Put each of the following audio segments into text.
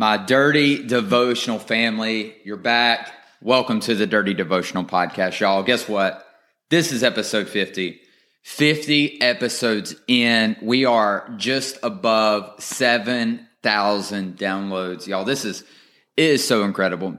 My dirty devotional family, you're back. Welcome to the Dirty Devotional Podcast, y'all. Guess what? This is episode 50. 50 episodes in. We are just above 7,000 downloads, y'all. This is, it is so incredible.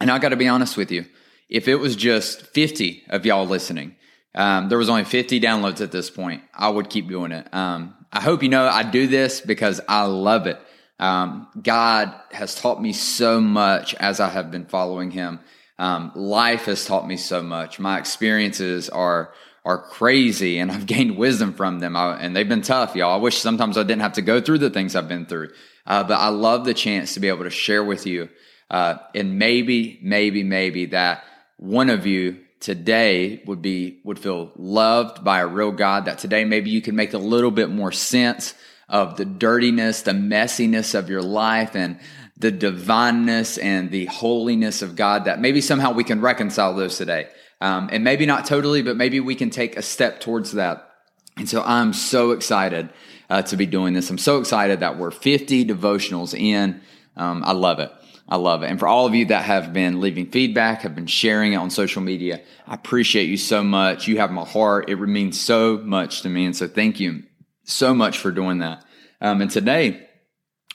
And I got to be honest with you. If it was just 50 of y'all listening, um, there was only 50 downloads at this point, I would keep doing it. Um, I hope you know I do this because I love it. Um, God has taught me so much as I have been following Him. Um, life has taught me so much. My experiences are are crazy, and I've gained wisdom from them. I, and they've been tough, y'all. I wish sometimes I didn't have to go through the things I've been through. Uh, but I love the chance to be able to share with you, uh, and maybe, maybe, maybe that one of you today would be would feel loved by a real God. That today maybe you can make a little bit more sense of the dirtiness, the messiness of your life and the divineness and the holiness of God that maybe somehow we can reconcile those today. Um, and maybe not totally, but maybe we can take a step towards that. And so I'm so excited uh, to be doing this. I'm so excited that we're 50 devotionals in. Um, I love it. I love it. And for all of you that have been leaving feedback, have been sharing it on social media, I appreciate you so much. You have my heart. It means so much to me. And so thank you so much for doing that. Um, and today,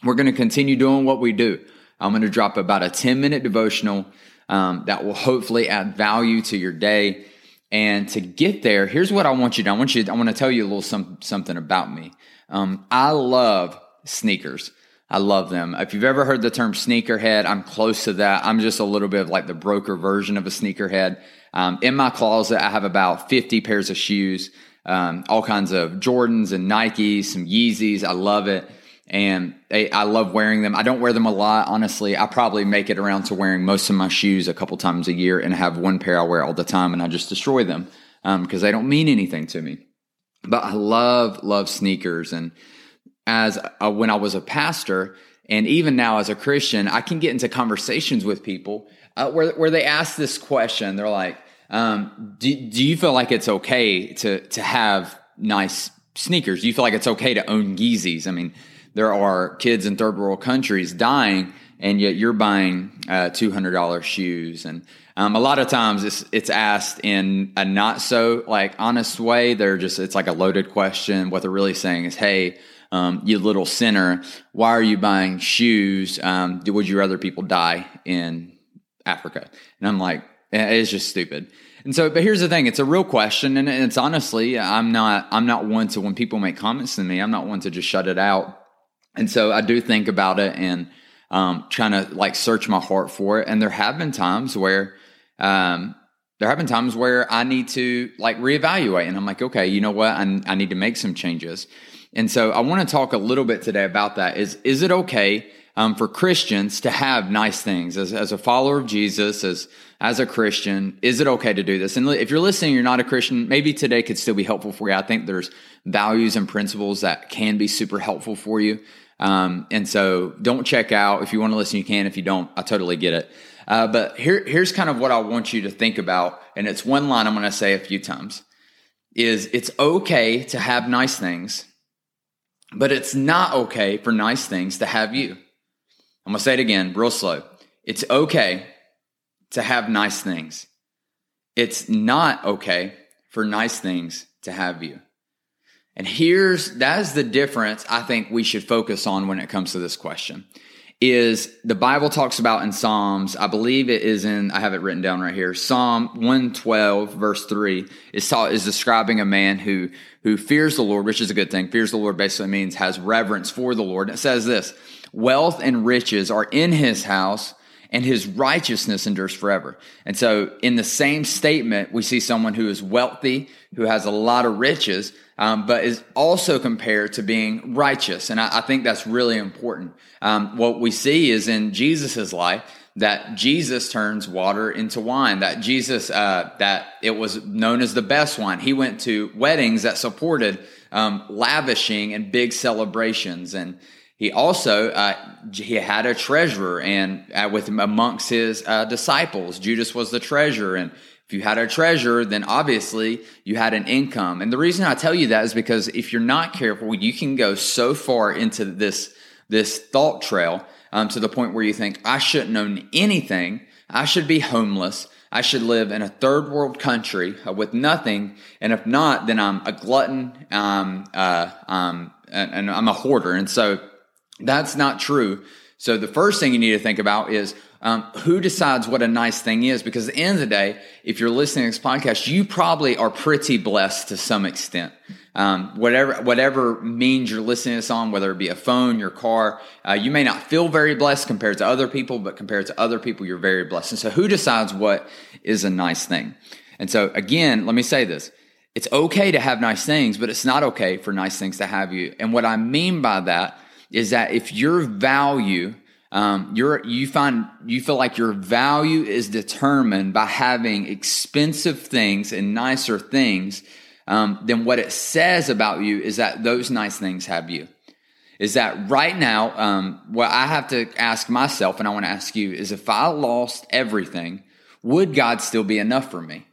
we're going to continue doing what we do. I'm going to drop about a 10 minute devotional um, that will hopefully add value to your day. And to get there, here's what I want you to. I want you. I want to tell you a little some, something about me. Um, I love sneakers. I love them. If you've ever heard the term sneakerhead, I'm close to that. I'm just a little bit of like the broker version of a sneakerhead. Um, in my closet, I have about 50 pairs of shoes um, all kinds of Jordans and Nikes, some Yeezys. I love it. And I love wearing them. I don't wear them a lot, honestly. I probably make it around to wearing most of my shoes a couple times a year and have one pair I wear all the time and I just destroy them because um, they don't mean anything to me. But I love, love sneakers. And as when I was a pastor, and even now as a Christian, I can get into conversations with people uh, where, where they ask this question. They're like, um, do, do you feel like it's okay to to have nice sneakers? Do you feel like it's okay to own Yeezys? I mean, there are kids in third world countries dying, and yet you're buying uh, two hundred dollars shoes. And um, a lot of times it's it's asked in a not so like honest way. They're just it's like a loaded question. What they're really saying is, hey. Um, you little sinner, why are you buying shoes? Um, would you rather people die in Africa? And I'm like, it's just stupid. And so, but here's the thing: it's a real question, and it's honestly, I'm not, I'm not one to when people make comments to me, I'm not one to just shut it out. And so, I do think about it and um, trying to like search my heart for it. And there have been times where, um, there have been times where I need to like reevaluate, and I'm like, okay, you know what? I, I need to make some changes. And so, I want to talk a little bit today about that. Is is it okay? Um, for Christians to have nice things as, as a follower of Jesus, as, as a Christian. Is it okay to do this? And if you're listening, you're not a Christian, maybe today could still be helpful for you. I think there's values and principles that can be super helpful for you. Um, and so don't check out. If you want to listen, you can. If you don't, I totally get it. Uh, but here, here's kind of what I want you to think about. And it's one line I'm going to say a few times is it's okay to have nice things, but it's not okay for nice things to have you. I'm to say it again, real slow. It's okay to have nice things. It's not okay for nice things to have you. And here's that is the difference I think we should focus on when it comes to this question. Is the Bible talks about in Psalms, I believe it is in, I have it written down right here. Psalm 112, verse 3, is, taught, is describing a man who, who fears the Lord, which is a good thing. Fears the Lord basically means has reverence for the Lord. And it says this Wealth and riches are in his house, and his righteousness endures forever. And so, in the same statement, we see someone who is wealthy, who has a lot of riches, um, but is also compared to being righteous. And I, I think that's really important. Um, what we see is in Jesus's life that Jesus turns water into wine, that Jesus, uh, that it was known as the best wine. He went to weddings that supported um, lavishing and big celebrations. And he also uh, he had a treasurer, and uh, with him amongst his uh, disciples, Judas was the treasurer. And if you had a treasurer, then obviously you had an income. And the reason I tell you that is because if you're not careful, you can go so far into this this thought trail um, to the point where you think I shouldn't own anything. I should be homeless. I should live in a third world country uh, with nothing. And if not, then I'm a glutton. Um, uh, um, and, and I'm a hoarder. And so that's not true. So the first thing you need to think about is um, who decides what a nice thing is? Because at the end of the day, if you're listening to this podcast, you probably are pretty blessed to some extent. Um, whatever whatever means you're listening to this on, whether it be a phone, your car, uh, you may not feel very blessed compared to other people, but compared to other people, you're very blessed. And so, who decides what is a nice thing? And so, again, let me say this: it's okay to have nice things, but it's not okay for nice things to have you. And what I mean by that is that if your value um, you find, you feel like your value is determined by having expensive things and nicer things, um, then what it says about you is that those nice things have you. Is that right now, um, what I have to ask myself, and I want to ask you, is if I lost everything, would God still be enough for me?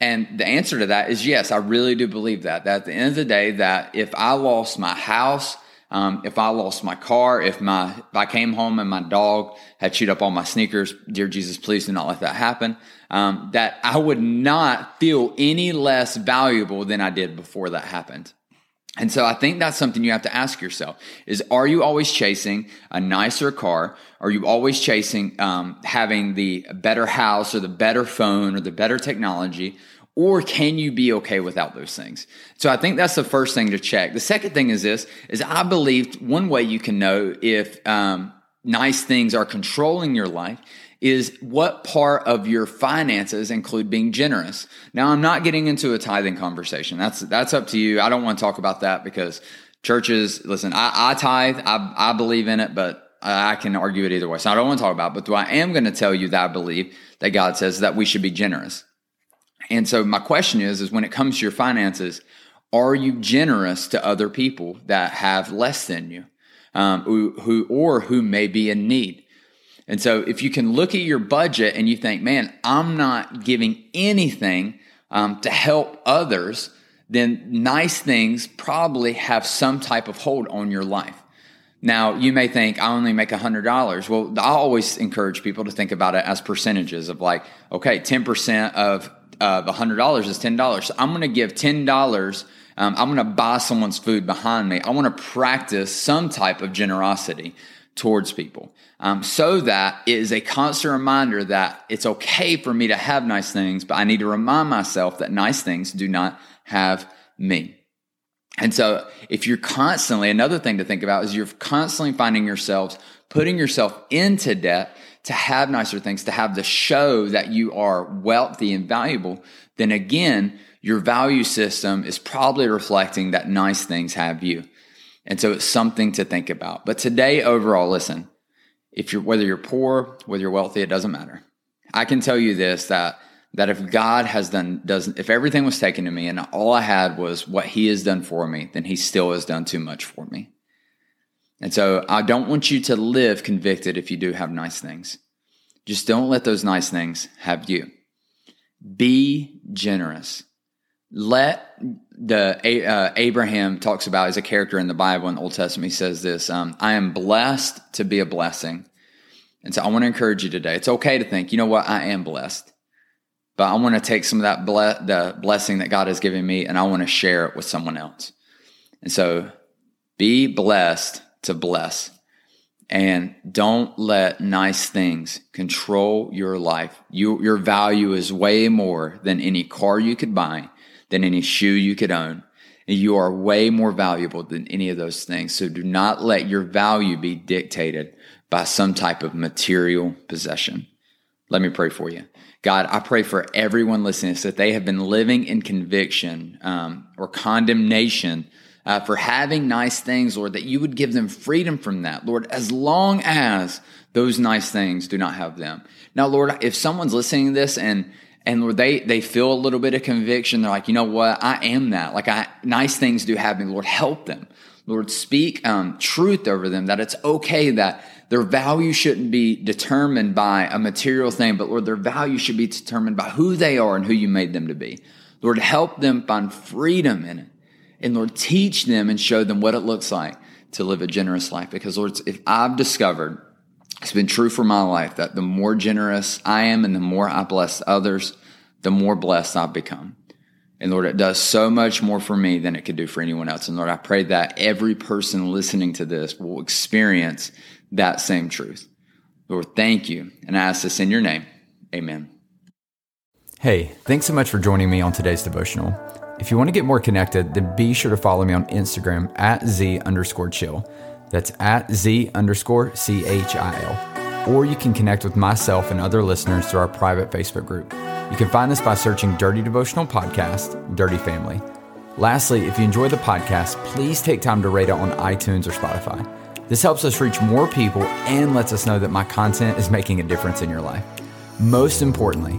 And the answer to that is yes, I really do believe that. That at the end of the day, that if I lost my house, um, if I lost my car, if my if I came home and my dog had chewed up all my sneakers, dear Jesus, please do not let that happen. Um, that I would not feel any less valuable than I did before that happened. And so I think that's something you have to ask yourself is are you always chasing a nicer car? Are you always chasing um, having the better house or the better phone or the better technology? Or can you be okay without those things? So i think that's the first thing to check. The second thing is this is i believe one way you can know if um, nice things are controlling your life is what part of your finances include being generous. Now i'm not getting into a tithing conversation. That's that's up to you. I don't want to talk about that because churches listen i, I tithe. I, I believe in it but I can argue it either way. So I don't want to talk about, it, but I am going to tell you that I believe that God says that we should be generous. And so my question is, is when it comes to your finances, are you generous to other people that have less than you, um, who, who, or who may be in need? And so if you can look at your budget and you think, man, I'm not giving anything um, to help others, then nice things probably have some type of hold on your life. Now, you may think, I only make $100. Well, I always encourage people to think about it as percentages of like, okay, 10% of of $100 is $10. So I'm going to give $10. Um, I'm going to buy someone's food behind me. I want to practice some type of generosity towards people um, so that it is a constant reminder that it's okay for me to have nice things, but I need to remind myself that nice things do not have me. And so if you're constantly, another thing to think about is you're constantly finding yourselves putting yourself into debt to have nicer things, to have the show that you are wealthy and valuable, then again, your value system is probably reflecting that nice things have you. And so it's something to think about. But today, overall, listen, if you're, whether you're poor, whether you're wealthy, it doesn't matter. I can tell you this, that, that if God has done, doesn't, if everything was taken to me and all I had was what he has done for me, then he still has done too much for me. And so I don't want you to live convicted if you do have nice things. Just don't let those nice things have you. Be generous. Let the uh, Abraham talks about as a character in the Bible in the Old Testament. He says this: um, "I am blessed to be a blessing." And so I want to encourage you today. It's okay to think, you know what, I am blessed, but I want to take some of that ble- the blessing that God has given me, and I want to share it with someone else. And so, be blessed to bless. And don't let nice things control your life. You, your value is way more than any car you could buy, than any shoe you could own. You are way more valuable than any of those things. So do not let your value be dictated by some type of material possession. Let me pray for you. God, I pray for everyone listening that they have been living in conviction um, or condemnation uh, for having nice things, Lord, that you would give them freedom from that, Lord, as long as those nice things do not have them. Now, Lord, if someone's listening to this and and Lord, they they feel a little bit of conviction. They're like, you know what? I am that. Like, I nice things do happen. Lord, help them. Lord, speak um, truth over them. That it's okay that their value shouldn't be determined by a material thing, but Lord, their value should be determined by who they are and who you made them to be. Lord, help them find freedom in it, and Lord, teach them and show them what it looks like to live a generous life. Because Lord, if I've discovered it's been true for my life that the more generous I am and the more I bless others, the more blessed I've become. And Lord, it does so much more for me than it could do for anyone else. And Lord, I pray that every person listening to this will experience that same truth. Lord, thank you. And I ask this in your name. Amen. Hey, thanks so much for joining me on today's devotional. If you want to get more connected, then be sure to follow me on Instagram at Z underscore chill. That's at Z underscore C H I L. Or you can connect with myself and other listeners through our private Facebook group. You can find this by searching Dirty Devotional Podcast, Dirty Family. Lastly, if you enjoy the podcast, please take time to rate it on iTunes or Spotify. This helps us reach more people and lets us know that my content is making a difference in your life. Most importantly,